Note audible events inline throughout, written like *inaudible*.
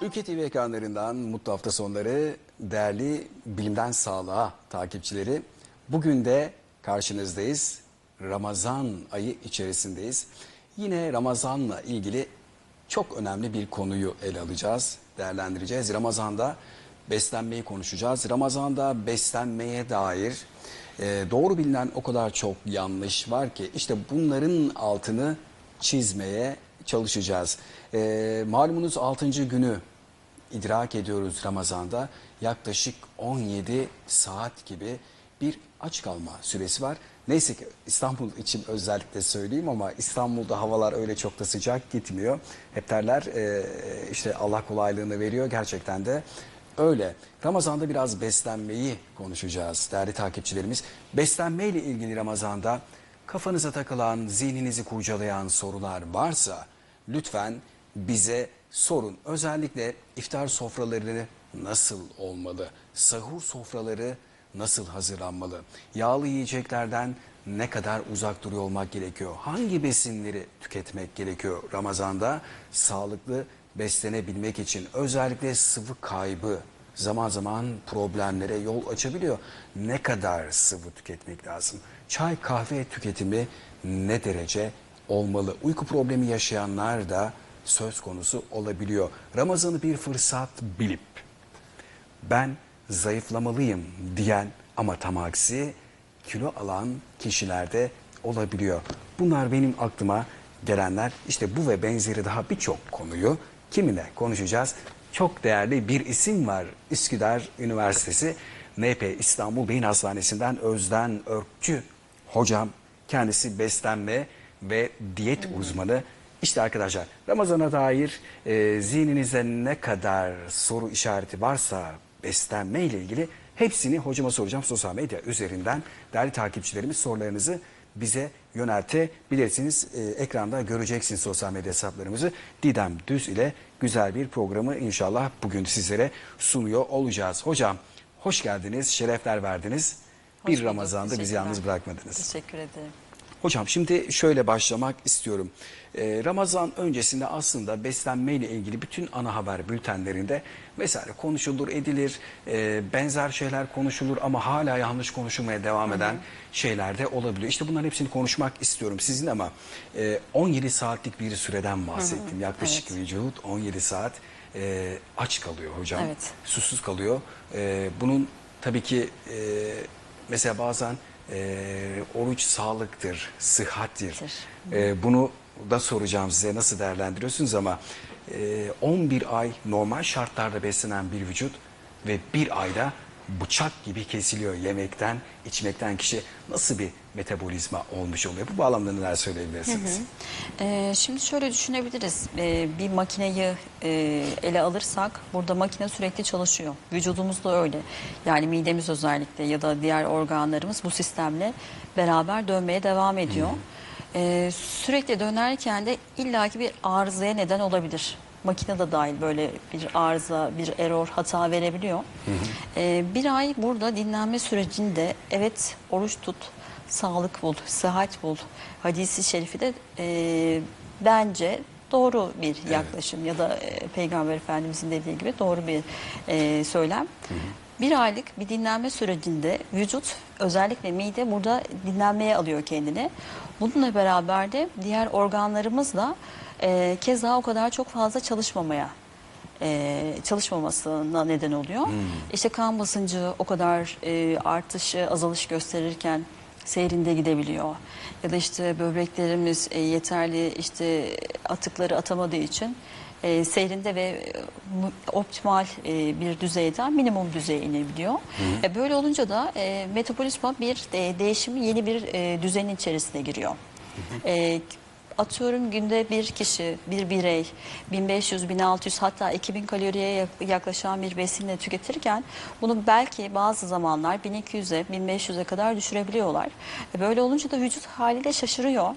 Ülke TV ekranlarından mutlu hafta sonları değerli bilimden sağlığa takipçileri. Bugün de karşınızdayız. Ramazan ayı içerisindeyiz. Yine Ramazan'la ilgili çok önemli bir konuyu ele alacağız, değerlendireceğiz. Ramazan'da beslenmeyi konuşacağız. Ramazan'da beslenmeye dair e, doğru bilinen o kadar çok yanlış var ki işte bunların altını çizmeye çalışacağız. E, malumunuz 6. günü idrak ediyoruz Ramazan'da yaklaşık 17 saat gibi bir aç kalma süresi var. Neyse ki İstanbul için özellikle söyleyeyim ama İstanbul'da havalar öyle çok da sıcak gitmiyor. Hep derler e, işte Allah kolaylığını veriyor gerçekten de öyle. Ramazan'da biraz beslenmeyi konuşacağız değerli takipçilerimiz. Beslenmeyle ilgili Ramazan'da kafanıza takılan, zihninizi kurcalayan sorular varsa lütfen bize sorun. Özellikle iftar sofraları nasıl olmalı? Sahur sofraları nasıl hazırlanmalı? Yağlı yiyeceklerden ne kadar uzak duruyor olmak gerekiyor? Hangi besinleri tüketmek gerekiyor Ramazan'da? Sağlıklı beslenebilmek için özellikle sıvı kaybı zaman zaman problemlere yol açabiliyor. Ne kadar sıvı tüketmek lazım? Çay kahve tüketimi ne derece olmalı? Uyku problemi yaşayanlar da söz konusu olabiliyor. Ramazan'ı bir fırsat bilip ben zayıflamalıyım diyen ama tam aksi kilo alan kişilerde olabiliyor. Bunlar benim aklıma gelenler. İşte bu ve benzeri daha birçok konuyu kiminle konuşacağız? Çok değerli bir isim var. Üsküdar Üniversitesi NP İstanbul Beyin Hastanesi'nden Özden Örkçü hocam. Kendisi beslenme ve diyet uzmanı. İşte arkadaşlar Ramazan'a dair e, zihninizde ne kadar soru işareti varsa beslenme ile ilgili hepsini hocama soracağım sosyal medya üzerinden. Değerli takipçilerimiz sorularınızı bize yöneltebilirsiniz. E, ekranda göreceksiniz sosyal medya hesaplarımızı. Didem Düz ile güzel bir programı inşallah bugün sizlere sunuyor olacağız. Hocam hoş geldiniz, şerefler verdiniz. Hoş bir bulduk, Ramazan'da bizi yalnız bırakmadınız. Teşekkür ederim. Hocam şimdi şöyle başlamak istiyorum. Ee, Ramazan öncesinde aslında beslenmeyle ilgili bütün ana haber bültenlerinde vesaire konuşulur, edilir. Ee, benzer şeyler konuşulur ama hala yanlış konuşulmaya devam eden şeyler de olabiliyor. İşte bunların hepsini konuşmak istiyorum sizin ama e, 17 saatlik bir süreden bahsettim. Yaklaşık evet. vücut 17 saat e, aç kalıyor hocam. Evet. Susuz kalıyor. E, bunun tabii ki e, mesela bazen e, oruç sağlıktır, sıhhattir. Tir. E, bunu da soracağım size nasıl değerlendiriyorsunuz ama e, 11 ay normal şartlarda beslenen bir vücut ve bir ayda bıçak gibi kesiliyor yemekten, içmekten kişi nasıl bir metabolizma olmuş oluyor? Bu bağlamda neler söyleyebilirsiniz? Ee, şimdi şöyle düşünebiliriz. Ee, bir makineyi e, ele alırsak burada makine sürekli çalışıyor. Vücudumuz da öyle. Yani midemiz özellikle ya da diğer organlarımız bu sistemle beraber dönmeye devam ediyor. Ee, sürekli dönerken de illaki bir arızaya neden olabilir. Makine de dahil böyle bir arıza, bir error, hata verebiliyor. Ee, bir ay burada dinlenme sürecinde evet oruç tut, sağlık bul, sıhhat bul. Hadisi şerifi de e, bence doğru bir yaklaşım ya da e, Peygamber Efendimizin dediği gibi doğru bir e, söylem. Bir aylık bir dinlenme sürecinde vücut özellikle mide burada dinlenmeye alıyor kendini. Bununla beraber de diğer organlarımızla e, keza o kadar çok fazla çalışmamaya e, çalışmamasına neden oluyor. İşte kan basıncı o kadar e, artış, azalış gösterirken seyrinde gidebiliyor. Ya da işte böbreklerimiz e, yeterli işte atıkları atamadığı için e, seyrinde ve e, optimal e, bir düzeyden minimum düzeye inebiliyor. E, böyle olunca da e, metabolizma bir e, değişimi yeni bir e, düzenin içerisine giriyor. E, atıyorum günde bir kişi, bir birey 1500, 1600 hatta 2000 kaloriye yak- yaklaşan bir besinle tüketirken bunu belki bazı zamanlar 1200'e, 1500'e kadar düşürebiliyorlar. E, Böyle olunca da vücut haliyle şaşırıyor.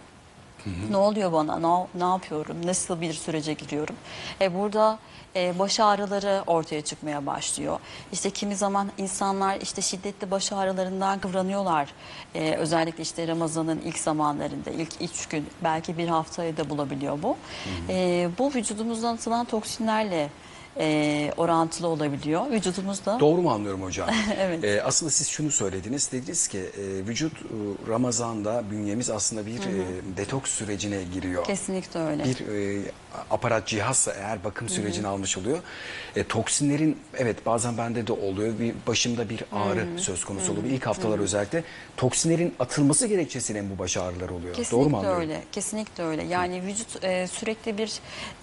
Ne oluyor bana? Ne, ne yapıyorum? Nasıl bir sürece giriyorum? E, burada e, baş ağrıları ortaya çıkmaya başlıyor. İşte kimi zaman insanlar işte şiddetli baş ağrılarından kıvranıyorlar. E, özellikle işte Ramazan'ın ilk zamanlarında, ilk üç gün, belki bir haftayı da bulabiliyor bu. E, bu vücudumuzdan atılan toksinlerle e, orantılı olabiliyor. Vücudumuzda Doğru mu anlıyorum hocam? *laughs* Evet. Ee, aslında siz şunu söylediniz. Dediniz ki e, vücut e, Ramazan'da bünyemiz aslında bir e, detoks sürecine giriyor. kesinlikle öyle. Bir e, aparat cihazsa eğer bakım sürecini almış oluyor. E, toksinlerin evet bazen bende de oluyor. Bir başımda bir ağrı söz konusu oluyor. İlk haftalar özellikle toksinlerin atılması gerekçesiyle bu baş ağrıları oluyor? Kesinlikle Doğru mu anlıyorum? öyle. Kesinlikle öyle. Yani vücut e, sürekli bir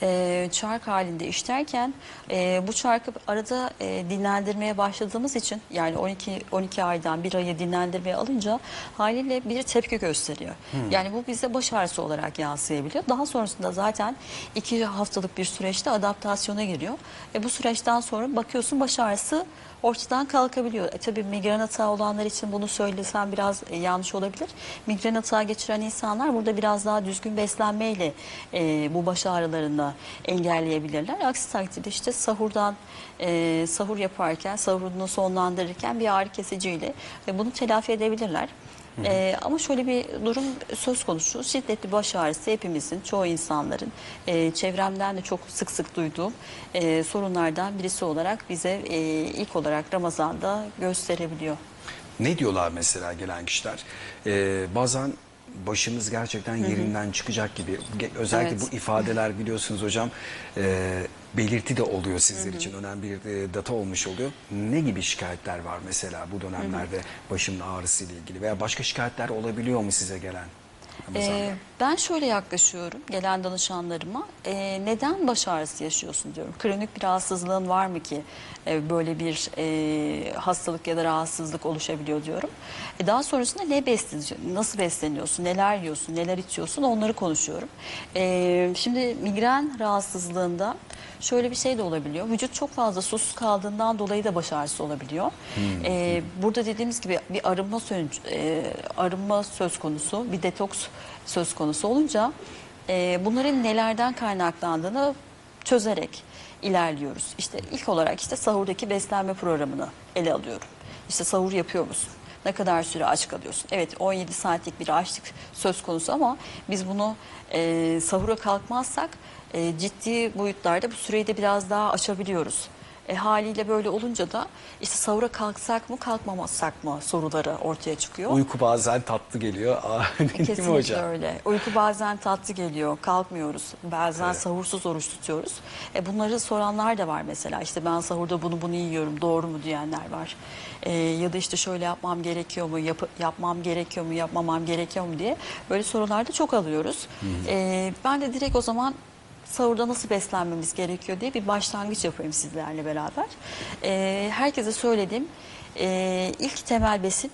e, çark halinde işlerken e, bu çarkı arada e, dinlendirmeye başladığımız için yani 12 12 aydan bir ayı dinlendirmeye alınca haliyle bir tepki gösteriyor. Yani bu bize baş ağrısı olarak yansıyabiliyor. Daha sonrasında zaten iki haftalık bir süreçte adaptasyona giriyor. E, bu süreçten sonra bakıyorsun baş ağrısı ortadan kalkabiliyor. E, tabii migren atağı olanlar için bunu söylesem biraz e, yanlış olabilir. Migren atağı geçiren insanlar burada biraz daha düzgün beslenmeyle e, bu baş ağrılarını engelleyebilirler. Aksi takdirde işte sahurdan e, sahur yaparken, sahurunu sonlandırırken bir ağrı kesiciyle e, bunu telafi edebilirler. E, ama şöyle bir durum söz konusu. Şiddetli baş ağrısı hepimizin, çoğu insanların, e, çevremden de çok sık sık duyduğum e, sorunlardan birisi olarak bize e, ilk olarak Ramazan'da gösterebiliyor. Ne diyorlar mesela gelen kişiler? Ee, bazen başımız gerçekten yerinden çıkacak gibi. Özellikle Evet. bu ifadeler biliyorsunuz hocam e, belirti de oluyor sizler için. Önemli bir e, data olmuş oluyor. Ne gibi şikayetler var mesela bu dönemlerde başımın ağrısıyla ilgili veya başka şikayetler olabiliyor mu size gelen? Ramazan'da? Ee, ben şöyle yaklaşıyorum gelen danışanlarıma. Ee, neden baş ağrısı yaşıyorsun diyorum. Kronik bir rahatsızlığın var mı ki e, böyle bir e, hastalık ya da rahatsızlık oluşabiliyor diyorum. E, daha sonrasında ne besleniyorsun, nasıl besleniyorsun, neler yiyorsun, neler içiyorsun onları konuşuyorum. Ee, şimdi migren rahatsızlığında şöyle bir şey de olabiliyor. Vücut çok fazla susuz kaldığından dolayı da baş ağrısı olabiliyor. Ee, burada dediğimiz gibi bir arınma, sön- e, arınma söz konusu, bir detoks söz konusu olunca e, bunların nelerden kaynaklandığını çözerek ilerliyoruz. İşte ilk olarak işte sahurdaki beslenme programını ele alıyorum. İşte sahur yapıyor musun? Ne kadar süre aç kalıyorsun? Evet 17 saatlik bir açlık söz konusu ama biz bunu e, sahura kalkmazsak e, ciddi boyutlarda bu süreyi de biraz daha açabiliyoruz. E, haliyle böyle olunca da işte sahura kalksak mı kalkmamasak mı soruları ortaya çıkıyor. Uyku bazen tatlı geliyor. Aa, *laughs* mi Kesinlikle hocam? öyle. Uyku bazen tatlı geliyor, kalkmıyoruz. Bazen Evet. sahursuz oruç tutuyoruz. E bunları soranlar da var mesela. İşte ben sahurda bunu bunu yiyorum, doğru mu diyenler var. E, ya da işte şöyle yapmam gerekiyor mu, yap- yapmam gerekiyor mu, yapmamam gerekiyor mu diye böyle sorular da çok alıyoruz. E, ben de direkt o zaman sahurda nasıl beslenmemiz gerekiyor diye bir başlangıç yapayım sizlerle beraber. E, herkese söylediğim e, ilk temel besin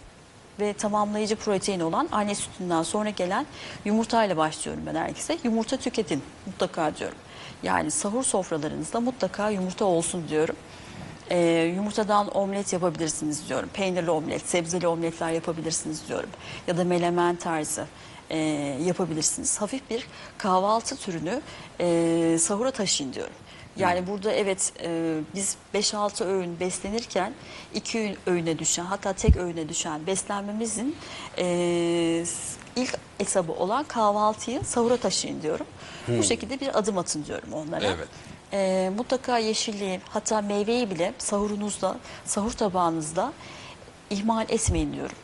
ve tamamlayıcı protein olan anne sütünden sonra gelen yumurtayla başlıyorum ben herkese. Yumurta tüketin mutlaka diyorum. Yani sahur sofralarınızda mutlaka yumurta olsun diyorum. Ee, yumurtadan omlet yapabilirsiniz diyorum. Peynirli omlet, sebzeli omletler yapabilirsiniz diyorum. Ya da melemen tarzı e, yapabilirsiniz. Hafif bir kahvaltı türünü e, sahura taşıyın diyorum. Yani burada evet e, biz 5-6 öğün beslenirken 2 öğüne düşen hatta tek öğüne düşen beslenmemizin e, ilk etabı olan kahvaltıyı sahura taşıyın diyorum. Bu şekilde bir adım atın diyorum onlara. Evet. E, mutlaka yeşilliği hatta meyveyi bile sahurunuzda, sahur tabağınızda ihmal etmeyin diyorum.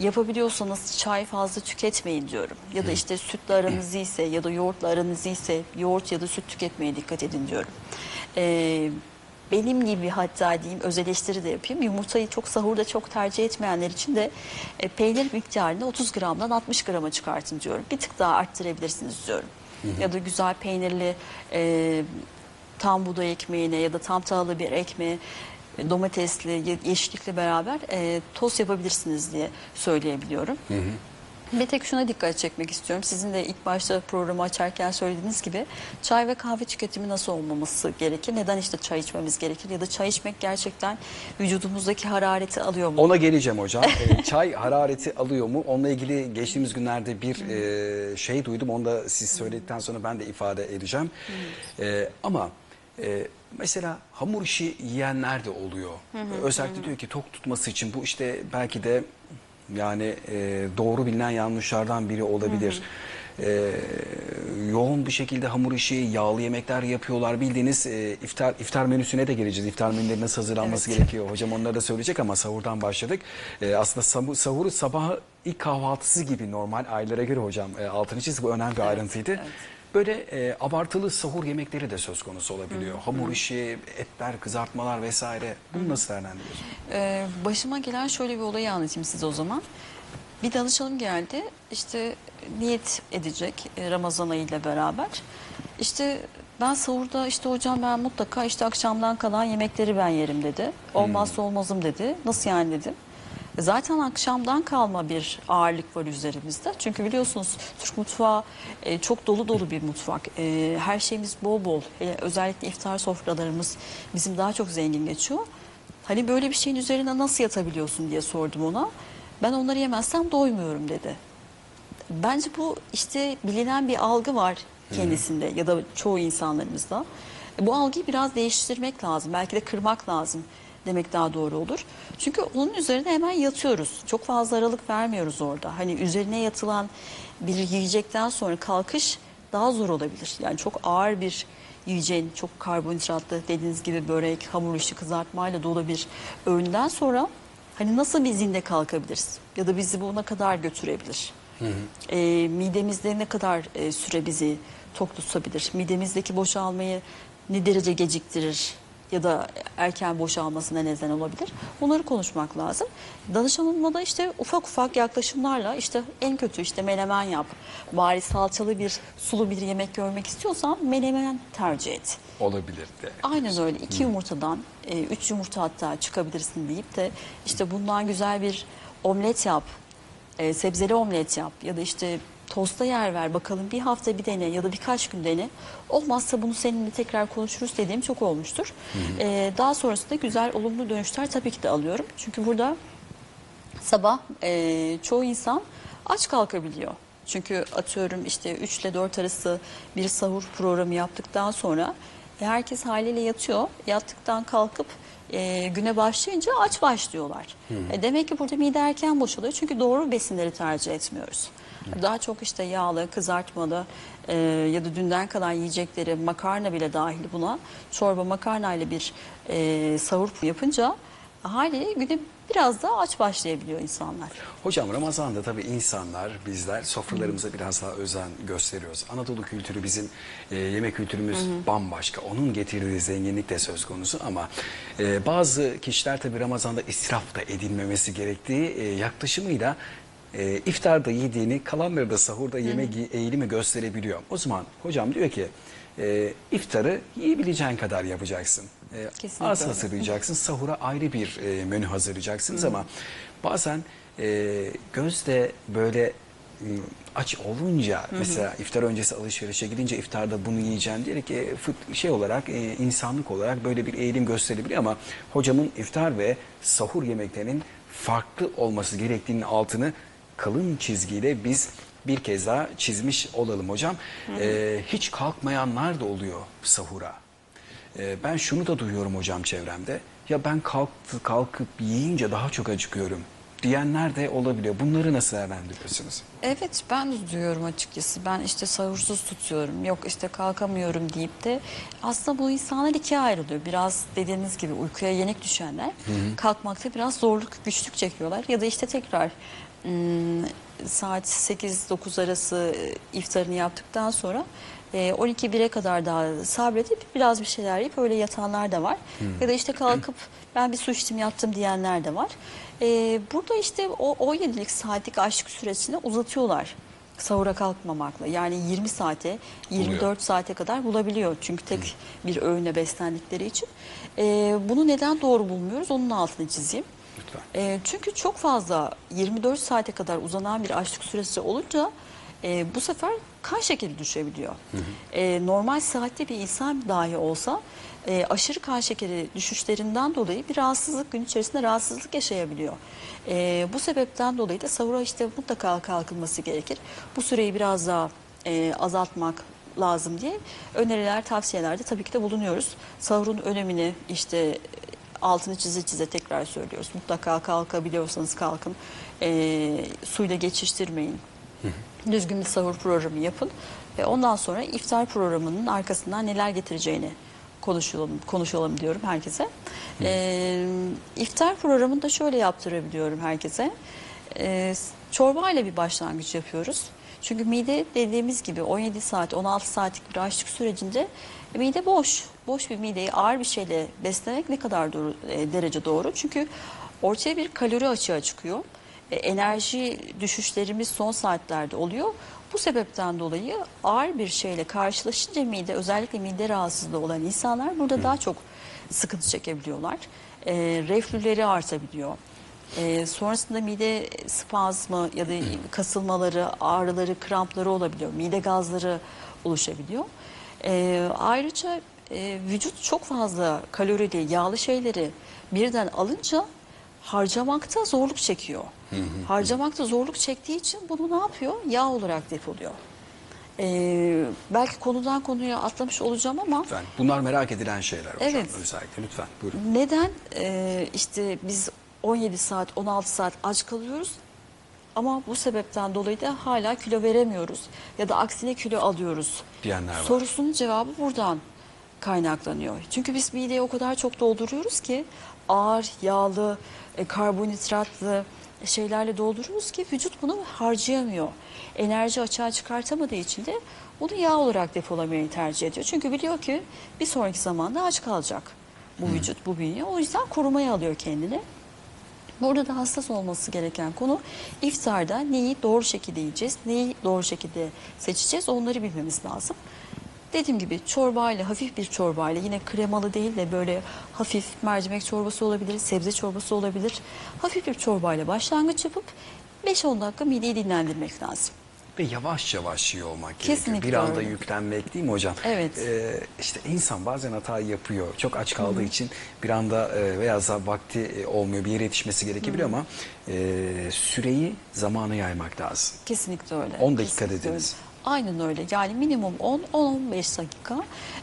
Yapabiliyorsanız çay fazla tüketmeyin diyorum. Ya da işte sütle aranız iyiyse ya da yoğurtla aranız iyiyse yoğurt ya da süt tüketmeye dikkat edin diyorum. Ee, benim gibi hatta diyeyim öz eleştiri de yapayım. Yumurtayı çok sahurda çok tercih etmeyenler için de e, peynir miktarını 30 gramdan 60 grama çıkartın diyorum. Bir tık daha arttırabilirsiniz diyorum. Ya da güzel peynirli e, tam buğday ekmeğine ya da tam tahıllı bir ekmeğe domatesli, ye- yeşillikle beraber e, tost yapabilirsiniz diye söyleyebiliyorum. Bir tek şuna dikkat çekmek istiyorum. Sizin de ilk başta programı açarken söylediğiniz gibi çay ve kahve tüketimi nasıl olmaması gerekir? Neden işte çay içmemiz gerekir? Ya da çay içmek gerçekten vücudumuzdaki harareti alıyor mu? Ona geleceğim hocam. Ee, çay harareti alıyor mu? Onunla ilgili geçtiğimiz günlerde bir e, şey duydum. Onu da siz söyledikten sonra ben de ifade edeceğim. Ama e, mesela hamur işi yiyenler de oluyor. Özellikle diyor ki tok tutması için bu işte belki de yani e, doğru bilinen yanlışlardan biri olabilir. e, yoğun bir şekilde hamur işi, yağlı yemekler yapıyorlar. Bildiğiniz e, iftar iftar menüsüne de geleceğiz. İftar menüleri nasıl hazırlanması Evet. gerekiyor. Hocam onları da söyleyecek ama sahurdan başladık. E, aslında sahur, sahuru sabahı ilk kahvaltısı gibi normal aylara göre hocam e, altını çiz bu önemli bir ayrıntıydı. Böyle e, abartılı sahur yemekleri de söz konusu olabiliyor. Hamur işi, etler, kızartmalar vesaire. Bunu nasıl değerlendiriyorsun? Ee, başıma gelen şöyle bir olayı anlatayım size o zaman. Bir danışanım geldi. İşte niyet edecek e, Ramazan ayı ile beraber. İşte ben sahurda işte hocam ben mutlaka işte akşamdan kalan yemekleri ben yerim dedi. Olmazsa olmazım dedi. Nasıl yani dedim. Zaten akşamdan kalma bir ağırlık var üzerimizde. Çünkü biliyorsunuz Türk mutfağı e, çok dolu dolu bir mutfak. E, her şeyimiz bol bol. E, özellikle iftar sofralarımız bizim daha çok zengin geçiyor. Hani böyle bir şeyin üzerine nasıl yatabiliyorsun diye sordum ona. Ben onları yemezsem doymuyorum dedi. Bence bu işte bilinen bir algı var kendisinde ya da çoğu insanlarımızda. E, Bu algıyı biraz değiştirmek lazım. Belki de kırmak lazım demek daha doğru olur. Çünkü onun üzerine hemen yatıyoruz. Çok fazla aralık vermiyoruz orada. Hani üzerine yatılan bir yiyecekten sonra kalkış daha zor olabilir. Yani çok ağır bir yiyeceğin, çok karbonhidratlı dediğiniz gibi börek, hamur işi, kızartmayla dolu bir öğünden sonra hani nasıl bir zinde kalkabiliriz? Ya da bizi bu ne kadar götürebilir? E, midemizde ne kadar e, süre bizi tok tutabilir? Midemizdeki boşalmayı ne derece geciktirir? Ya da erken boşalmasına neden olabilir. Bunları konuşmak lazım. Danışanımla da işte ufak ufak yaklaşımlarla işte en kötü işte menemen yap. Bari salçalı bir sulu bir yemek görmek istiyorsan menemen tercih et. Olabilir de. Aynen öyle. İki yumurtadan e, üç yumurta hatta çıkabilirsin deyip de işte bundan güzel bir omlet yap. e, sebzeli omlet yap ya da işte tosta yer ver bakalım bir hafta bir dene ya da birkaç gün dene. Olmazsa bunu seninle tekrar konuşuruz dediğim çok olmuştur. E, daha sonrasında güzel olumlu dönüşler tabii ki de alıyorum. Çünkü burada sabah e, çoğu insan aç kalkabiliyor. Çünkü atıyorum işte 3 ile 4 arası bir sahur programı yaptıktan sonra e, herkes haliyle yatıyor. Yattıktan kalkıp e, güne başlayınca aç başlıyorlar. E, demek ki burada mide erken boşalıyor. Çünkü doğru besinleri tercih etmiyoruz. Daha çok işte yağlı, kızartmalı e, ya da dünden kalan yiyecekleri makarna bile dahil buna çorba makarna ile bir e, sahur yapınca haliyle güne biraz daha aç başlayabiliyor insanlar. Hocam Ramazan'da tabii insanlar, bizler sofralarımıza biraz daha özen gösteriyoruz. Anadolu kültürü bizim e, yemek kültürümüz bambaşka. Onun getirdiği zenginlik de söz konusu ama e, bazı kişiler tabii Ramazan'da israf da edilmemesi gerektiği e, yaklaşımıyla e, iftarda yediğini kalanları da sahurda yeme eğilimi gösterebiliyor. O zaman hocam diyor ki e, iftarı yiyebileceğin kadar yapacaksın. E, Kesinlikle az öyle. hazırlayacaksın, sahura ayrı bir e, menü hazırlayacaksınız ama bazen e, gözde böyle e, aç olunca mesela iftar öncesi alışverişe gidince iftarda bunu yiyeceğim diyerek e, fıt- şey olarak e, insanlık olarak böyle bir eğilim gösterebiliyor ama hocamın iftar ve sahur yemeklerinin farklı olması gerektiğinin altını kalın çizgiyle biz bir kez daha çizmiş olalım hocam. E, hiç kalkmayanlar da oluyor sahura. Ee, ben şunu da duyuyorum hocam çevremde. Ya ben kalktı kalkıp yiyince daha çok acıkıyorum diyenler de olabiliyor. Bunları nasıl değerlendiriyorsunuz? Evet ben de duyuyorum açıkçası. Ben işte sahursuz tutuyorum. Yok işte kalkamıyorum deyip de aslında bu insanlar ikiye ayrılıyor. Biraz dediğiniz gibi uykuya yenik düşenler kalkmakta biraz zorluk, güçlük çekiyorlar. Ya da işte tekrar saat 8-9 arası e, iftarını yaptıktan sonra e, 12-1'e kadar daha sabredip biraz bir şeyler yiyip öyle yatanlar da var. Ya da işte kalkıp ben bir su içtim yattım diyenler de var. E, burada işte o 17'lik saatlik aşk süresini uzatıyorlar sahura kalkmamakla. Yani 20 saate, 24 Buluyor. saate kadar bulabiliyor. Çünkü tek bir öğüne beslendikleri için. E, bunu neden doğru bulmuyoruz onun altını çizeyim. Lütfen. E, çünkü çok fazla 24 saate kadar uzanan bir açlık süresi olunca e, bu sefer kan şekeri düşebiliyor. E, normal saatte bir insan dahi olsa e, aşırı kan şekeri düşüşlerinden dolayı bir rahatsızlık gün içerisinde rahatsızlık yaşayabiliyor. E, bu sebepten dolayı da sahura işte mutlaka kalkılması gerekir. Bu süreyi biraz daha e, azaltmak lazım diye öneriler, tavsiyelerde tabii ki de bulunuyoruz. Sahurun önemini işte altını çize çize tekrar söylüyoruz. Mutlaka kalkabiliyorsanız kalkın. E, suyla geçiştirmeyin. Düzgün bir sahur programı yapın. Ve ondan sonra iftar programının arkasından neler getireceğini konuşalım, konuşalım diyorum herkese. Ee, iftar programını da şöyle yaptırabiliyorum herkese. Ee, çorba ile bir başlangıç yapıyoruz. Çünkü mide dediğimiz gibi 17 saat, 16 saatlik bir açlık sürecinde e, mide boş. Boş bir mideyi ağır bir şeyle beslemek ne kadar doğru, e, derece doğru? Çünkü ortaya bir kalori açığa çıkıyor. E, enerji düşüşlerimiz son saatlerde oluyor. Bu sebepten dolayı ağır bir şeyle karşılaşınca mide özellikle mide rahatsızlığı olan insanlar burada daha çok sıkıntı çekebiliyorlar. E, reflüleri artabiliyor. E, sonrasında mide spazmı ya da kasılmaları, ağrıları, krampları olabiliyor. Mide gazları oluşabiliyor. E, ayrıca e, vücut çok fazla kalorili, yağlı şeyleri birden alınca harcamakta zorluk çekiyor. Harcamakta zorluk çektiği için bunu ne yapıyor? Yağ olarak depoluyor. Ee, belki konudan konuya atlamış olacağım ama Lütfen. Bunlar merak edilen şeyler hocam. Evet. Özellikle lütfen buyurun. neden e, işte biz 17 saat 16 saat aç kalıyoruz ama bu sebepten dolayı da hala kilo veremiyoruz ya da aksine kilo alıyoruz Diyenler var. sorusunun cevabı buradan kaynaklanıyor. Çünkü biz mideyi o kadar çok dolduruyoruz ki ağır, yağlı, e, karbonhidratlı şeylerle dolduruyoruz ki vücut bunu harcayamıyor. Enerji açığa çıkartamadığı için de bunu yağ olarak depolamayı tercih ediyor. Çünkü biliyor ki bir sonraki zamanda aç kalacak bu vücut, bu bünye. O yüzden korumaya alıyor kendini. Burada da hassas olması gereken konu iftarda neyi doğru şekilde yiyeceğiz, neyi doğru şekilde seçeceğiz onları bilmemiz lazım. Dediğim gibi çorbayla, hafif bir çorbayla yine kremalı değil de böyle hafif mercimek çorbası olabilir, sebze çorbası olabilir. Hafif bir çorbayla başlangıç yapıp 5-10 dakika mideyi dinlendirmek lazım. Ve yavaş yavaş yiyor olmak Kesinlikle gerekiyor. Bir anda öyle. yüklenmek değil mi hocam? Evet. Ee, işte insan bazen hata yapıyor. Çok aç kaldığı için bir anda e, veya vakti e, olmuyor. Bir yere yetişmesi gerekebiliyor ama e, süreyi zamana yaymak lazım. Kesinlikle öyle. 10 dakika Kesinlikle dediniz. öyle. Aynen öyle. Yani minimum 10-15 dakika.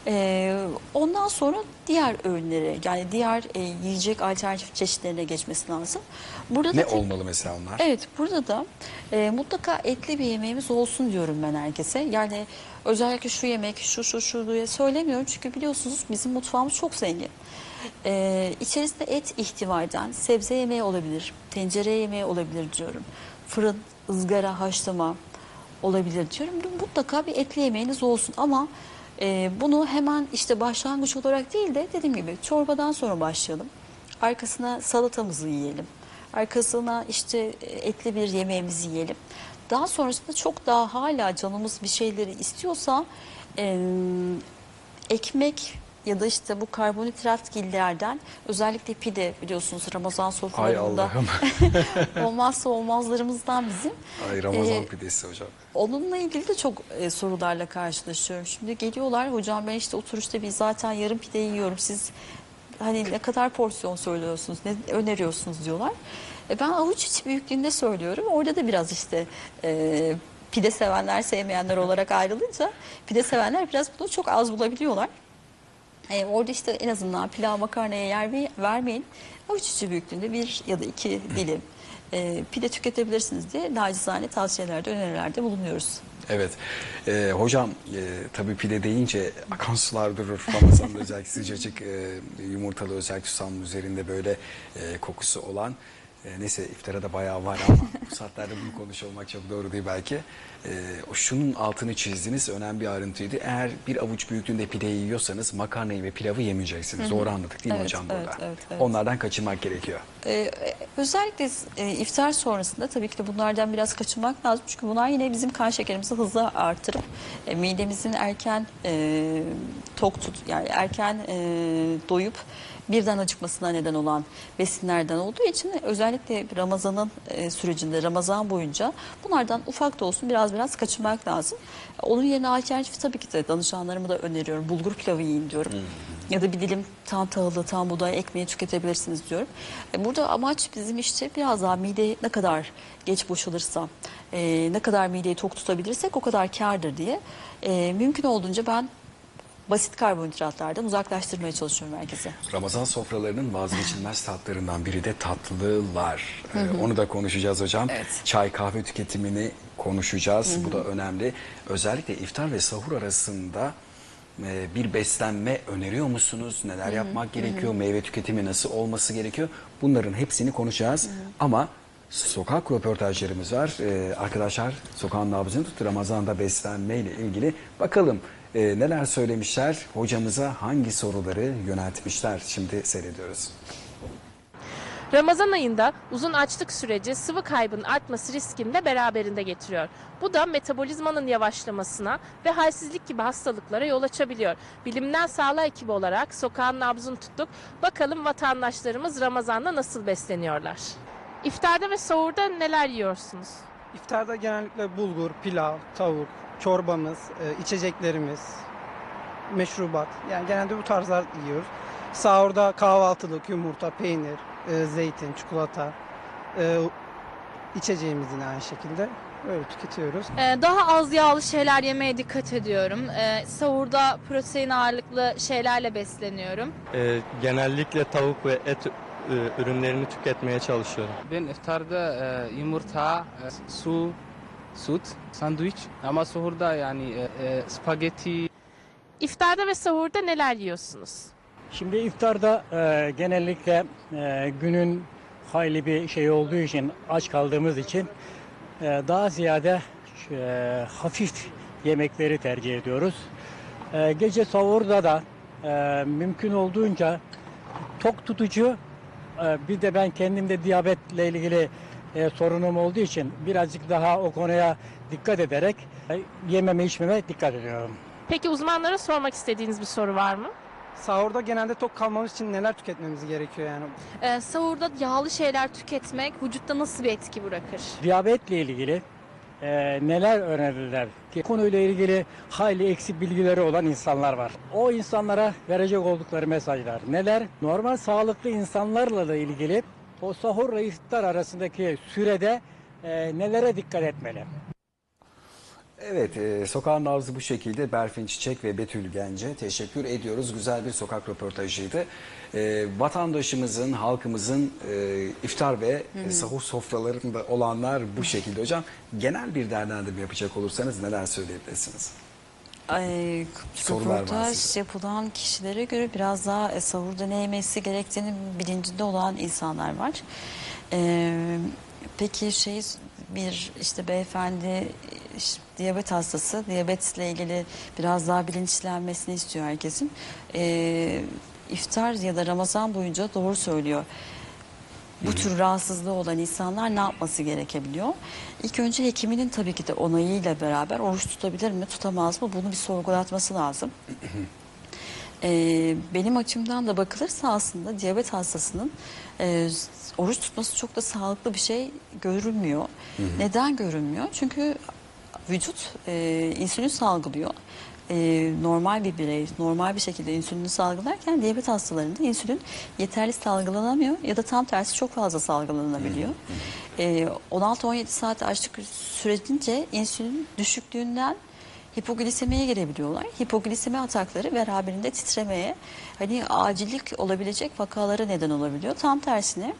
Ee, ondan sonra diğer öğünlere yani diğer e, yiyecek alternatif çeşitlerine geçmesi lazım. Burada da Ne tek- olmalı mesela onlar? Evet burada da e, mutlaka etli bir yemeğimiz olsun diyorum ben herkese. Yani özellikle şu yemek şu şu şu diye söylemiyorum. Çünkü biliyorsunuz bizim mutfağımız çok zengin. E, içerisinde et ihtiva eden sebze yemeği olabilir, tencere yemeği olabilir diyorum. Fırın, ızgara, haşlama olabilir diyorum. Mutlaka bir etli yemeğiniz olsun ama e, bunu hemen işte başlangıç olarak değil de dediğim gibi çorbadan sonra başlayalım. Arkasına salatamızı yiyelim. Arkasına işte etli bir yemeğimizi yiyelim. Daha sonrasında çok daha hala canımız bir şeyleri istiyorsa e, ekmek ya da işte bu karbonhidrat gillerden özellikle pide biliyorsunuz Ramazan sofralarında *laughs* olmazsa olmazlarımızdan bizim. Ay Ramazan Ee, pidesi hocam. Onunla ilgili de çok e, sorularla karşılaşıyorum. Şimdi geliyorlar hocam ben işte oturuşta bir zaten yarım pide yiyorum. Siz hani ne kadar porsiyon söylüyorsunuz, ne öneriyorsunuz diyorlar. E, ben avuç içi büyüklüğünde söylüyorum. Orada da biraz işte e, pide sevenler sevmeyenler olarak ayrılınca pide sevenler biraz bunu çok az bulabiliyorlar. E, orada işte en azından pilav makarnaya yer ver- vermeyin. Avuç içi büyüklüğünde bir ya da iki dilim e, pide tüketebilirsiniz diye nacizane tavsiyelerde, önerilerde bulunuyoruz. Evet. Ee, hocam e, tabii pide deyince akan sular durur. Ramazan'da özellikle sıcacık e, yumurtalı özellikle susamın üzerinde böyle e, kokusu olan. E, neyse iftara da bayağı var ama *laughs* bu saatlerde bunu konuşulmak çok doğru değil belki. E, o şunun altını çizdiniz. Önemli bir ayrıntıydı. Eğer bir avuç büyüklüğünde pideyi yiyorsanız makarnayı ve pilavı yemeyeceksiniz. Doğru anladık değil mi Evet, hocam evet, burada? evet, evet. Onlardan kaçınmak gerekiyor. Ee, özellikle e, iftar sonrasında tabii ki de bunlardan biraz kaçınmak lazım. Çünkü bunlar yine bizim kan şekerimizi hızla artırıp e, midemizin erken e, tok tut yani erken e, doyup birden acıkmasına neden olan besinlerden olduğu için özellikle Ramazan'ın e, sürecinde Ramazan boyunca bunlardan ufak da olsun biraz biraz kaçınmak lazım. Onun yerine alternatif tabii ki de danışanlarıma da öneriyorum. Bulgur pilavı yiyin diyorum. Ya da bir dilim tam tahıllı, tam buğday ekmeği tüketebilirsiniz diyorum. E, Burada amaç bizim işte biraz daha mide ne kadar geç boşalırsa, e, ne kadar mideyi tok tutabilirsek o kadar kârdır diye. E, mümkün olduğunca ben basit karbonhidratlardan uzaklaştırmaya çalışıyorum herkese. Ramazan sofralarının vazgeçilmez tatlarından biri de tatlılar. Ee, onu da konuşacağız hocam. Evet. Çay kahve tüketimini konuşacağız. Bu da önemli. Özellikle iftar ve sahur arasında e, bir beslenme öneriyor musunuz? Neler yapmak gerekiyor? Meyve tüketimi nasıl olması gerekiyor? Bunların hepsini konuşacağız. Ama sokak röportajlarımız var. E, arkadaşlar sokağın nabzını tuttu. Ramazan'da beslenme ile ilgili. Bakalım e, neler söylemişler? Hocamıza hangi soruları yöneltmişler? Şimdi seyrediyoruz. Ramazan ayında uzun açlık süreci sıvı kaybının artması riskini de beraberinde getiriyor. Bu da metabolizmanın yavaşlamasına ve halsizlik gibi hastalıklara yol açabiliyor. Bilimden sağlığı ekibi olarak sokağın nabzını tuttuk. Bakalım vatandaşlarımız Ramazan'da nasıl besleniyorlar? İftarda ve sahurda neler yiyorsunuz? İftarda genellikle bulgur, pilav, tavuk, çorbamız, e, içeceklerimiz, meşrubat. Yani genelde bu tarzlar yiyoruz. Sahurda kahvaltılık, yumurta, peynir, e, zeytin, çikolata, e, içeceğimiz yine aynı şekilde öyle tüketiyoruz. Ee, Daha az yağlı şeyler yemeye dikkat ediyorum. Ee, Sahurda protein ağırlıklı şeylerle besleniyorum. Ee, genellikle tavuk ve et e, ürünlerini tüketmeye çalışıyorum. Ben iftarda e, yumurta, e, su, süt, sandviç ama suhurda yani e, e, spagetti, İftarda ve sahurda neler yiyorsunuz? Şimdi iftarda e, genellikle e, günün hayli bir şey olduğu için aç kaldığımız için e, daha ziyade e, hafif yemekleri tercih ediyoruz. E, gece sahurda da e, mümkün olduğunca tok tutucu e, bir de ben kendimde diyabetle ilgili e, sorunum olduğu için birazcık daha o konuya dikkat ederek e, yememe içmeme dikkat ediyorum. Peki uzmanlara sormak istediğiniz bir soru var mı? Sahurda genelde tok kalmamız için neler tüketmemiz gerekiyor yani? Ee, Sahurda yağlı şeyler tüketmek vücutta nasıl bir etki bırakır? diyabetle ilgili e, neler önerirler? Ki konuyla ilgili hayli eksik bilgileri olan insanlar var. O insanlara verecek oldukları mesajlar neler? Normal sağlıklı insanlarla da ilgili o sahurla iftar arasındaki sürede e, nelere dikkat etmeli? Evet, e, sokağın nabzı bu şekilde Berfin Çiçek ve Betül Gence teşekkür ediyoruz. Güzel bir sokak röportajıydı. E, vatandaşımızın, halkımızın e, iftar ve e, sahur sofralarında olanlar bu şekilde hocam. Genel bir değerlendirme yapacak olursanız neler söyleyebilirsiniz? Ay, Sorular röportaj yapılan kişilere göre biraz daha e, sahurda ne yemesi gerektiğini bilincinde olan insanlar var. Ee, peki şey bir işte beyefendi e, işte diyabet hastası diyabetle ilgili biraz daha bilinçlenmesini istiyor herkesin. Ee, iftar ya da Ramazan boyunca doğru söylüyor bu tür rahatsızlığı olan insanlar ne yapması gerekebiliyor? İlk önce hekiminin tabii ki de onayıyla beraber oruç tutabilir mi, tutamaz mı? Bunu bir sorgulatması lazım. Ee, benim açımdan da bakılırsa aslında diyabet hastasının e, oruç tutması çok da sağlıklı bir şey görülmüyor. Neden görülmüyor? Çünkü vücut e, insülin salgılıyor. E, normal bir birey normal bir şekilde insülini salgılarken diyabet hastalarında insülin yeterli salgılanamıyor ya da tam tersi çok fazla salgılanabiliyor. E, 16-17 saat açlık sürecince insülin düşüklüğünden hipoglisemiye girebiliyorlar. Hipoglisemi atakları beraberinde titremeye, hani acillik olabilecek vakalara neden olabiliyor. Tam tersine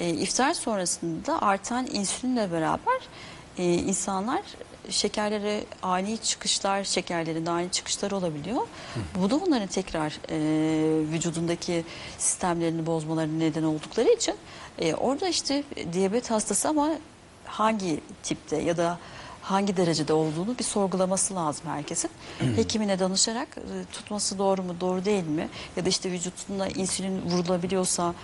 e, iftar sonrasında artan insülinle beraber e, insanlar şekerlere ani çıkışlar, şekerlerinde ani çıkışlar olabiliyor. Bu da onların tekrar e, vücudundaki sistemlerini bozmalarına neden oldukları için e, orada işte diyabet hastası ama hangi tipte ya da hangi derecede olduğunu bir sorgulaması lazım herkesin. *clears throat* Hekimine danışarak e, tutması doğru mu, doğru değil mi? Ya da işte vücudunda insülin vurulabiliyorsa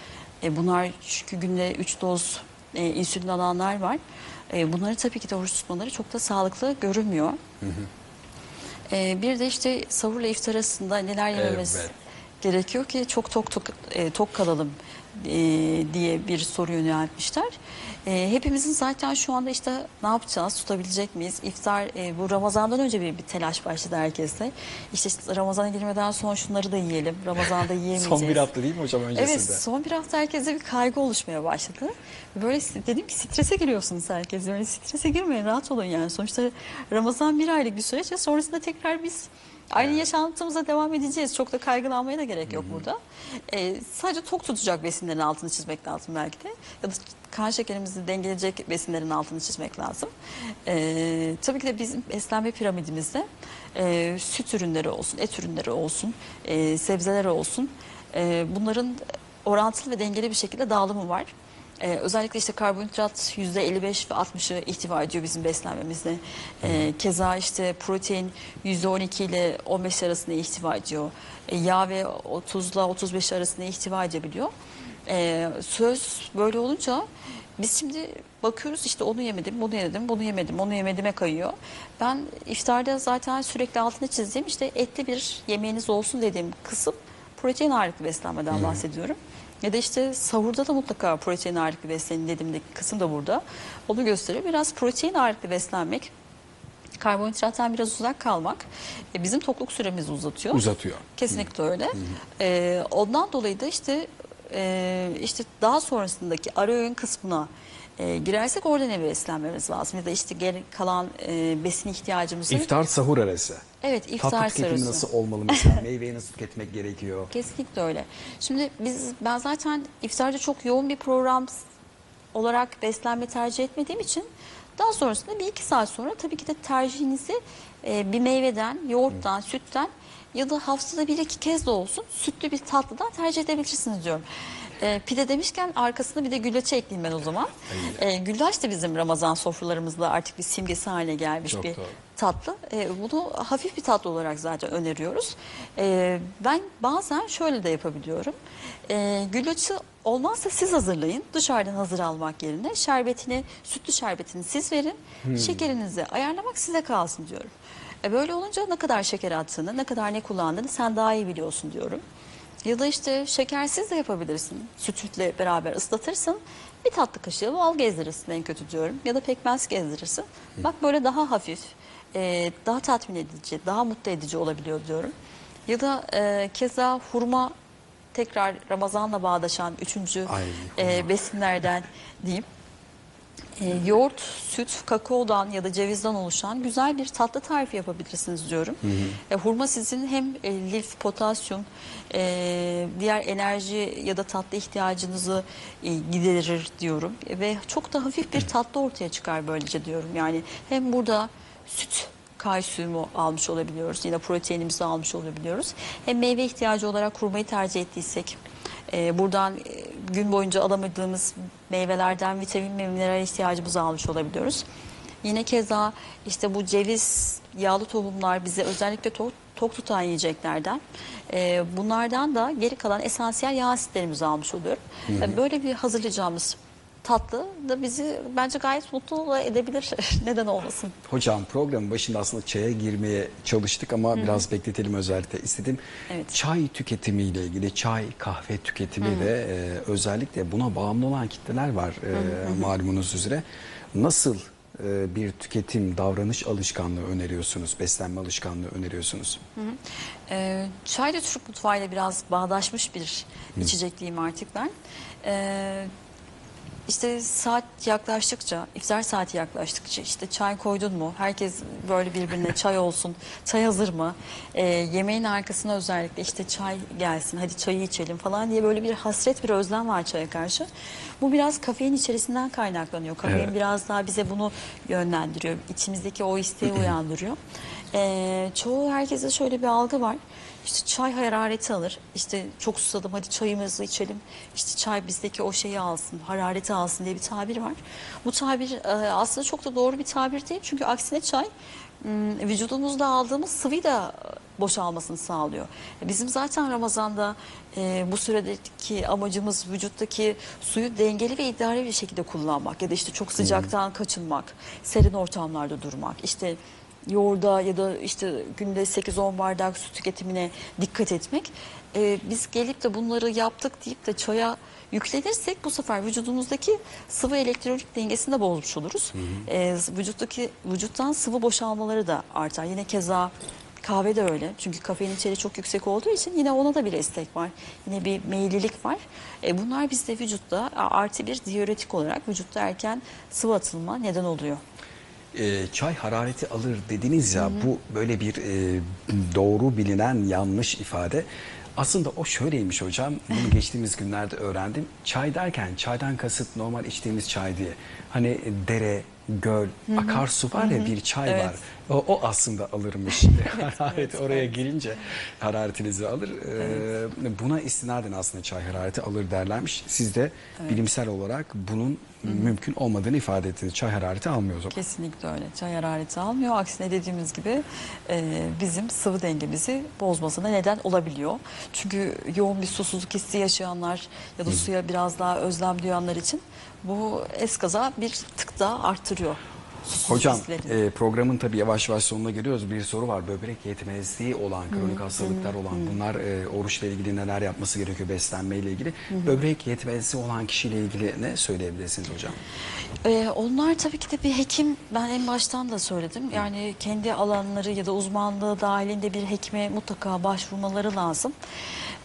e, bunlar çünkü günde 3 doz e, insülin alanlar var. E, bunları tabii ki de oruç tutmaları çok da sağlıklı görünmüyor. E, bir de işte sahurla iftar arasında neler yememiz Evet. gerekiyor ki çok tok tok, e, tok kalalım e, diye bir soru yöneltmişler. E, hepimizin zaten şu anda işte ne yapacağız, tutabilecek miyiz? İftar e, bu Ramazan'dan önce bir, bir telaş başladı herkeste. İşte, işte Ramazan'a girmeden son şunları da yiyelim. Ramazan'da *laughs* yiyemeyeceğiz. Son bir hafta değil mi hocam öncesinde? Evet son bir hafta herkeste bir kaygı oluşmaya başladı. Böyle dedim ki strese giriyorsunuz herkes. Böyle strese girmeyin rahat olun yani. Sonuçta Ramazan bir aylık bir süreç ve sonrasında tekrar biz Aynı yaşantımıza devam edeceğiz. Çok da kaygılanmaya da gerek yok burada. Ee, sadece tok tutacak besinlerin altını çizmek lazım belki de. Ya da kan şekerimizi dengeleyecek besinlerin altını çizmek lazım. Ee, tabii ki de bizim beslenme piramidimizde e, süt ürünleri olsun, et ürünleri olsun, e, sebzeler olsun. e, bunların orantılı ve dengeli bir şekilde dağılımı var. Ee, özellikle işte karbonhidrat %55 ve 60'ı ihtiva ediyor bizim beslenmemizde. Ee, keza işte protein %12 ile 15 arasında ihtiva ediyor. Ee, yağ ve 30 ile 35 arasında ihtiva edebiliyor. Ee, söz böyle olunca biz şimdi bakıyoruz işte onu yemedim, bunu yemedim, bunu yemedim, onu yemedime kayıyor. Ben iftarda zaten sürekli altını çizdiğim işte etli bir yemeğiniz olsun dediğim kısım protein ağırlıklı beslenmeden bahsediyorum. Ya da işte sahurda da mutlaka protein ağırlıklı beslenin dediğimdeki kısım da burada. Onu gösteriyor. Biraz protein ağırlıklı beslenmek, karbonhidrattan biraz uzak kalmak e, bizim tokluk süremizi uzatıyor. Uzatıyor. Kesinlikle öyle. Ee, ondan dolayı da işte e, işte daha sonrasındaki ara öğün kısmına e, girersek orada ne beslenmemiz lazım ya da işte geri kalan e, besin ihtiyacımızı. İftar sahur arası. evet iftar Tatlı tüketimi sırası. nasıl olmalı mesela? *laughs* Meyveyi nasıl tüketmek gerekiyor? Kesinlikle öyle. Şimdi biz ben zaten iftarda çok yoğun bir program olarak beslenme tercih etmediğim için daha sonrasında bir iki saat sonra tabii ki de tercihinizi e, bir meyveden, yoğurttan, sütten ya da haftada bir iki kez de olsun sütlü bir tatlıdan tercih edebilirsiniz diyorum. E, pide demişken arkasına bir de güllaç ekleyeyim ben o zaman. E, güllaç da bizim Ramazan sofralarımızda artık bir simgesi haline gelmiş Çok bir doğru. tatlı. E, bunu hafif bir tatlı olarak zaten öneriyoruz. E, ben bazen şöyle de yapabiliyorum. E, güllaçı olmazsa siz hazırlayın. Dışarıdan hazır almak yerine şerbetini, sütlü şerbetini siz verin. Şekerinizi ayarlamak size kalsın diyorum. E, böyle olunca ne kadar şeker attığını, ne kadar ne kullandığını sen daha iyi biliyorsun diyorum. Ya da işte şekersiz de yapabilirsin. Sütle beraber ıslatırsın. Bir tatlı kaşığı bal gezdirirsin en kötü diyorum. Ya da pekmez gezdirirsin. Bak böyle daha hafif, e, daha tatmin edici, daha mutlu edici olabiliyor diyorum. Ya da e, keza hurma tekrar Ramazan'la bağdaşan üçüncü Ay, e, besinlerden diyeyim. E, yoğurt, süt, kakaodan ya da cevizden oluşan güzel bir tatlı tarifi yapabilirsiniz diyorum. E, hurma sizin hem e, lif, potasyum, e, diğer enerji ya da tatlı ihtiyacınızı e, giderir diyorum. E, ve çok da hafif bir tatlı ortaya çıkar böylece diyorum. Yani hem burada süt kalsiyumu almış olabiliyoruz. Yine proteinimizi almış olabiliyoruz. Hem meyve ihtiyacı olarak hurmayı tercih ettiysek e, buradan e, gün boyunca alamadığımız meyvelerden vitamin ve mineral ihtiyacımızı almış olabiliyoruz. Yine keza işte bu ceviz, yağlı tohumlar bize özellikle tok, tok tutan yiyeceklerden. E, bunlardan da geri kalan esansiyel yağ asitlerimizi almış oluyorum. E, Böyle bir hazırlayacağımız tatlı da bizi bence gayet mutlu edebilir. *laughs* Neden olmasın? Hocam programın başında aslında çaya girmeye çalıştık ama biraz bekletelim özellikle istedim. Evet. Çay tüketimiyle ilgili çay, kahve tüketimi ve e, özellikle buna bağımlı olan kitleler var e, malumunuz üzere. Nasıl e, bir tüketim, davranış alışkanlığı öneriyorsunuz, beslenme alışkanlığı öneriyorsunuz? Ee, çay da Türk mutfağıyla biraz bağdaşmış bir içecek diyeyim artık ben. Ee, işte saat yaklaştıkça, iftar saati yaklaştıkça işte çay koydun mu? Herkes böyle birbirine *laughs* çay olsun, çay hazır mı? Ee, yemeğin arkasına özellikle işte çay gelsin, hadi çayı içelim falan diye böyle bir hasret, bir özlem var çaya karşı. Bu biraz kafein içerisinden kaynaklanıyor. Kafein Evet. biraz daha bize bunu yönlendiriyor. İçimizdeki o isteği *clears throat* uyandırıyor. Ee, çoğu herkese şöyle bir algı var. İşte çay harareti alır. İşte çok susadım hadi çayımızı içelim. İşte çay bizdeki o şeyi alsın, harareti alsın diye bir tabir var. Bu tabir e, aslında çok da doğru bir tabir değil. Çünkü aksine çay m, vücudumuzda aldığımız sıvıyı da boşalmasını sağlıyor. Bizim zaten Ramazan'da e, bu süredeki amacımız vücuttaki suyu dengeli ve idareli bir şekilde kullanmak ya da işte çok sıcaktan kaçınmak, serin ortamlarda durmak, işte yoğurda ya da işte günde 8-10 bardak su tüketimine dikkat etmek. Ee, biz gelip de bunları yaptık deyip de çaya yüklenirsek bu sefer vücudumuzdaki sıvı elektrolit dengesini de bozmuş oluruz. Ee, vücuttaki vücuttan sıvı boşalmaları da artar. Yine keza kahve de öyle. Çünkü kafein içeriği çok yüksek olduğu için yine ona da bir istek var. Yine bir meyillilik var. E, bunlar bizde vücutta artı bir diüretik olarak vücutta erken sıvı atılma neden oluyor. E, çay harareti alır dediniz ya bu böyle bir e, doğru bilinen yanlış ifade. Aslında o şöyleymiş hocam. Bunu *laughs* geçtiğimiz günlerde öğrendim. Çay derken çaydan kasıt normal içtiğimiz çay diye. Hani dere, göl, akarsu var ya bir çay Evet. var. O, o aslında alırmış. *laughs* *laughs* Hararet oraya gelince hararetinizi alır. Ee, buna istinaden aslında çay harareti alır derlermiş. Siz de bilimsel olarak bunun mümkün olmadığını ifade ettiniz. Çay harareti almıyor o zaman. Kesinlikle öyle. Çay harareti almıyor. Aksine dediğimiz gibi e, bizim sıvı dengemizi bozmasına neden olabiliyor. Çünkü yoğun bir susuzluk hissi yaşayanlar ya da suya biraz daha özlem duyanlar için bu eskaza bir tık daha artırıyor. Hocam e, programın tabii yavaş yavaş sonuna geliyoruz. Bir soru var. Böbrek yetmezliği olan, kronik hastalıklar olan bunlar e, oruçla ilgili neler yapması gerekiyor beslenmeyle ilgili. Böbrek yetmezliği olan kişiyle ilgili ne söyleyebilirsiniz hocam? Ee, onlar tabii ki de bir hekim ben en baştan da söyledim. Yani kendi alanları ya da uzmanlığı dahilinde bir hekime mutlaka başvurmaları lazım.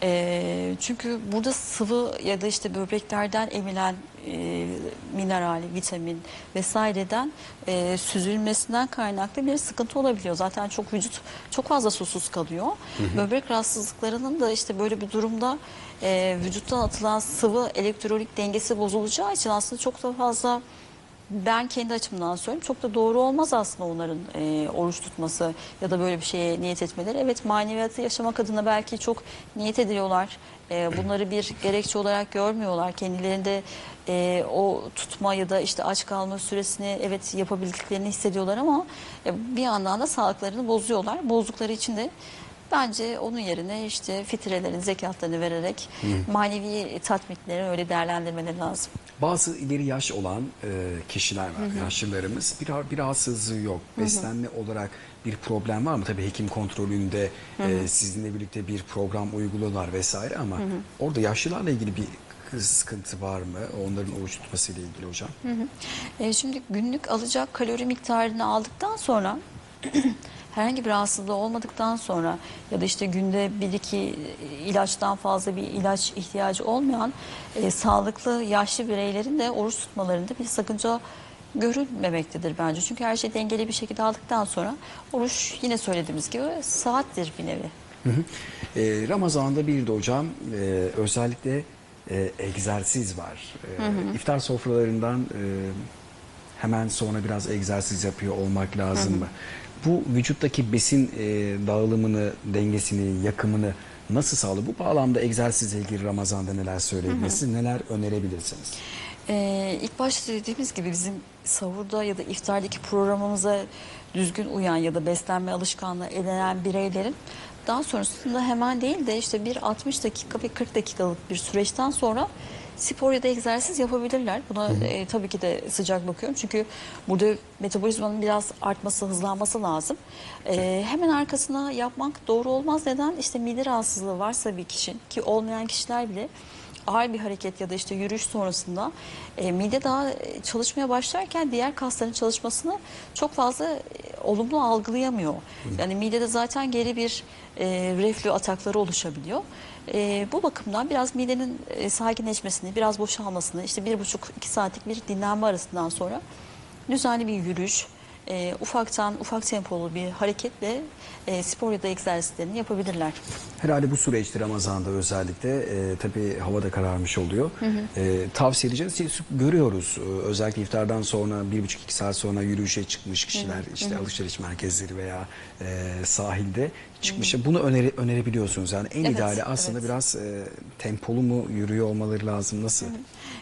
Ee, çünkü burada sıvı ya da işte böbreklerden emilen e, mineral, vitamin vesaireden e, süzülmesinden kaynaklı bir sıkıntı olabiliyor. Zaten çok vücut çok fazla susuz kalıyor. Böbrek rahatsızlıklarının da işte böyle bir durumda e, vücuttan atılan sıvı elektrolit dengesi bozulacağı için aslında çok da fazla ben kendi açımdan söyleyeyim çok da doğru olmaz aslında onların e, oruç tutması ya da böyle bir şeye niyet etmeleri. Evet maneviyatı yaşamak adına belki çok niyet ediyorlar. E, bunları bir gerekçe olarak görmüyorlar. Kendilerinde e, o tutma ya da işte aç kalma süresini evet yapabildiklerini hissediyorlar ama e, bir yandan da sağlıklarını bozuyorlar. Bozdukları için de Bence onun yerine işte fitrelerin zekatlarını vererek manevi tatminleri öyle değerlendirmeleri lazım. Bazı ileri yaş olan e, kişiler var, yaşlılarımız. Bir, bir rahatsızlığı yok. Beslenme olarak bir problem var mı? Tabii hekim kontrolünde e, sizinle birlikte bir program uyguluyorlar vesaire ama orada yaşlılarla ilgili bir sıkıntı var mı? Onların oruç tutmasıyla ilgili hocam. E, şimdi günlük alacak kalori miktarını aldıktan sonra *clears throat* herhangi bir rahatsızlığı olmadıktan sonra ya da işte günde bir iki ilaçtan fazla bir ilaç ihtiyacı olmayan e, sağlıklı yaşlı bireylerin de oruç tutmalarında bir sakınca görülmemektedir bence. Çünkü her şey dengeli bir şekilde aldıktan sonra oruç yine söylediğimiz gibi saattir bir nevi. Hı hı. E, Ramazan'da bir de hocam e, özellikle e, egzersiz var. E, İftar sofralarından e, hemen sonra biraz egzersiz yapıyor olmak lazım mı? Bu vücuttaki besin e, dağılımını, dengesini, yakımını nasıl sağlıyor? Bu bağlamda egzersizle ilgili Ramazan'da neler söyleyebilirsiniz, neler önerebilirsiniz? Ee, ilk başta dediğimiz gibi bizim sahurda ya da iftardaki programımıza düzgün uyan ya da beslenme alışkanlığı edinen bireylerin daha sonrasında hemen değil de işte bir 60 dakika ve 40 dakikalık bir süreçten sonra spor ya da egzersiz yapabilirler. Buna e, tabii ki de sıcak bakıyorum. Çünkü burada metabolizmanın biraz artması, hızlanması lazım. E, hemen arkasına yapmak doğru olmaz. Neden? İşte mide rahatsızlığı varsa bir kişinin ki olmayan kişiler bile ağır bir hareket ya da işte yürüyüş sonrasında e, mide daha e, çalışmaya başlarken diğer kasların çalışmasını çok fazla e, olumlu algılayamıyor. Yani midede zaten geri bir e, reflü atakları oluşabiliyor. E, bu bakımdan biraz midenin e, sakinleşmesini, biraz boşalmasını, işte bir buçuk iki saatlik bir dinlenme arasından sonra düzenli bir yürüyüş, e, ufaktan ufak tempolu bir hareketle e, spor ya da egzersizlerini yapabilirler. Herhalde bu süreçte Ramazan'da özellikle e, tabii hava da kararmış oluyor. E, tavsiye edeceğiz. Siz görüyoruz e, özellikle iftardan sonra bir buçuk iki saat sonra yürüyüşe çıkmış kişiler işte alışveriş merkezleri veya e, sahilde çıkmış. Bunu öneri, önerebiliyorsunuz. Yani en Evet, ideali aslında evet. biraz e, tempolu mu yürüyor olmaları lazım. Nasıl?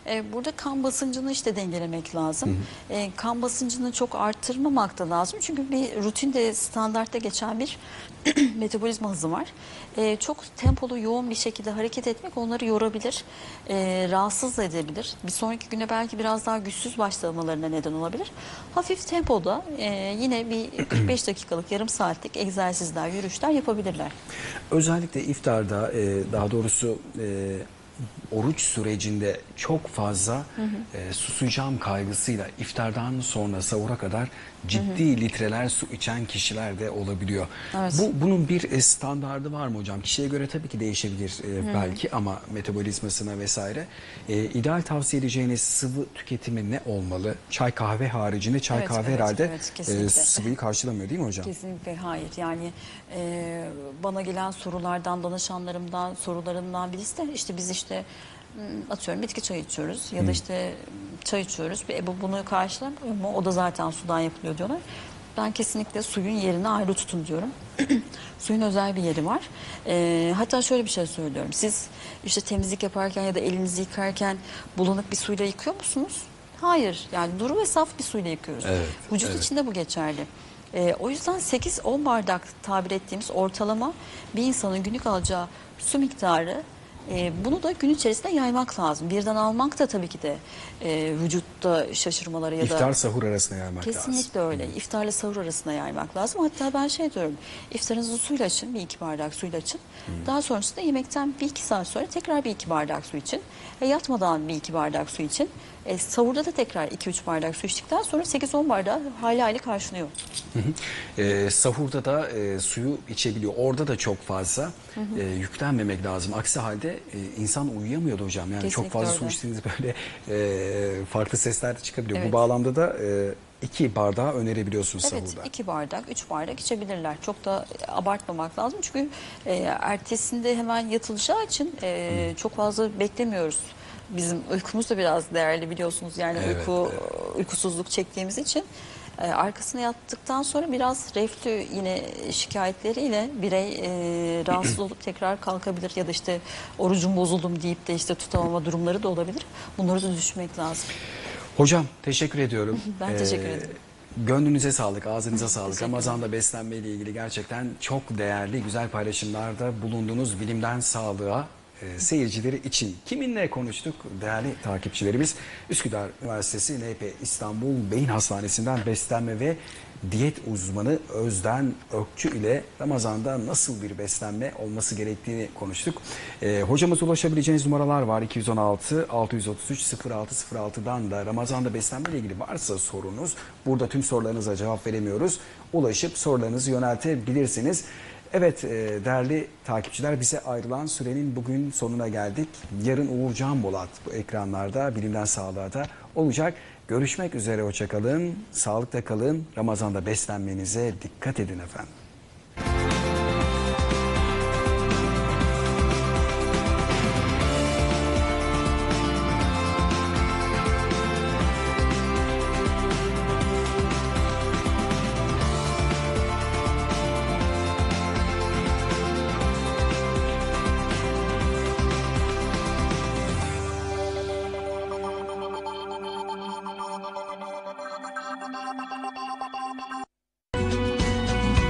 E, burada kan basıncını işte dengelemek lazım. E, kan basıncını çok arttırmamak da lazım. Çünkü bir rutinde standartta geçen bir *clears throat* metabolizma hızı var. E, çok tempolu yoğun bir şekilde hareket etmek onları yorabilir. E, rahatsız edebilir. Bir sonraki güne belki biraz daha güçsüz başlamalarına neden olabilir. Hafif tempoda e, yine bir 45 dakikalık yarım saatlik egzersizler, yürüyüşler yapabilirler. Özellikle iftarda e, daha doğrusu e, oruç sürecinde çok fazla e, susayacağım kaygısıyla iftardan sonra sahura kadar ciddi litreler su içen kişiler de olabiliyor. Evet. Bu bunun bir e, standardı var mı hocam? Kişiye göre tabii ki değişebilir e, belki ama metabolizmasına vesaire. E, ideal tavsiye edeceğiniz sıvı tüketimi ne olmalı? Çay kahve haricinde çay Evet, kahve evet, herhalde evet, e, sıvıyı karşılamıyor değil mi hocam? Kesinlikle hayır. Yani e, bana gelen sorulardan, danışanlarımdan, sorularından birisi de işte biz işte m, atıyorum bitki çayı içiyoruz ya da işte çay içiyoruz. E, bu bunu karşılamıyor mu? O da zaten sudan yapılıyor diyorlar. Ben kesinlikle suyun yerini ayrı tutun diyorum. *clears throat* Suyun özel bir yeri var. E, hatta şöyle bir şey söylüyorum. Siz işte temizlik yaparken ya da elinizi yıkarken bulanık bir suyla yıkıyor musunuz? Hayır. Yani duru ve saf bir suyla yıkıyoruz. Evet, Vücut evet. için de bu geçerli. Ee, o yüzden 8-10 bardak tabir ettiğimiz ortalama bir insanın günlük alacağı su miktarı e, bunu da gün içerisinde yaymak lazım. Birden almak da tabii ki de e, vücutta şaşırmaları ya da İftar sahur arasında yaymak lazım. Kesinlikle öyle. İftarla sahur arasında yaymak lazım. Hatta ben şey diyorum. iftarınızı suyla açın. Bir iki bardak suyla açın. Daha sonrasında yemekten bir iki saat sonra tekrar bir iki bardak su için. E, yatmadan bir iki bardak su için. E, sahurda da tekrar iki üç bardak su içtikten sonra 8-10 bardağı hali hali karşılıyor. E, sahurda da e, suyu içebiliyor. Orada da çok fazla e, yüklenmemek lazım. Aksi halde e, insan uyuyamıyordu hocam. Yani çok Kesinlikle fazla su öyle. içtiğinizde böyle e, farklı sesler de çıkabiliyor. Evet. Bu bağlamda da e, iki bardağı önerebiliyorsunuz Evet, sahurda. iki bardak, üç bardak içebilirler. Çok da abartmamak lazım çünkü e, ertesinde hemen yatılacağı için e, çok fazla beklemiyoruz. Bizim uykumuz da biraz değerli biliyorsunuz yani Evet, uyku uykusuzluk çektiğimiz için. E, arkasına yattıktan sonra biraz reflü yine şikayetleriyle birey e, *clears throat* rahatsız olup tekrar kalkabilir ya da işte orucum bozuldum deyip de işte tutamama durumları da olabilir. Bunları da düşünmek lazım. Hocam teşekkür ediyorum. *laughs* Ben teşekkür ederim. Gönlünüze sağlık, ağzınıza sağlık. Ramazan'da beslenme ile ilgili gerçekten çok değerli, güzel paylaşımlarda bulunduğunuz bilimden sağlığa e, seyircileri için. Kiminle konuştuk değerli takipçilerimiz? Üsküdar Üniversitesi NP İstanbul Beyin Hastanesi'nden beslenme ve diyet uzmanı Özden Ökçü ile Ramazan'da nasıl bir beslenme olması gerektiğini konuştuk. E, hocamıza ulaşabileceğiniz numaralar var. 216 633 0606'dan da Ramazan'da beslenme ile ilgili varsa sorunuz burada tüm sorularınıza cevap veremiyoruz. Ulaşıp sorularınızı yöneltebilirsiniz. Evet e, değerli takipçiler bize ayrılan sürenin bugün sonuna geldik. Yarın Uğur Can Bolat bu ekranlarda bilimden sağlığa da olacak. Görüşmek üzere hoşçakalın. Sağlıkta kalın. Ramazan'da beslenmenize dikkat edin efendim.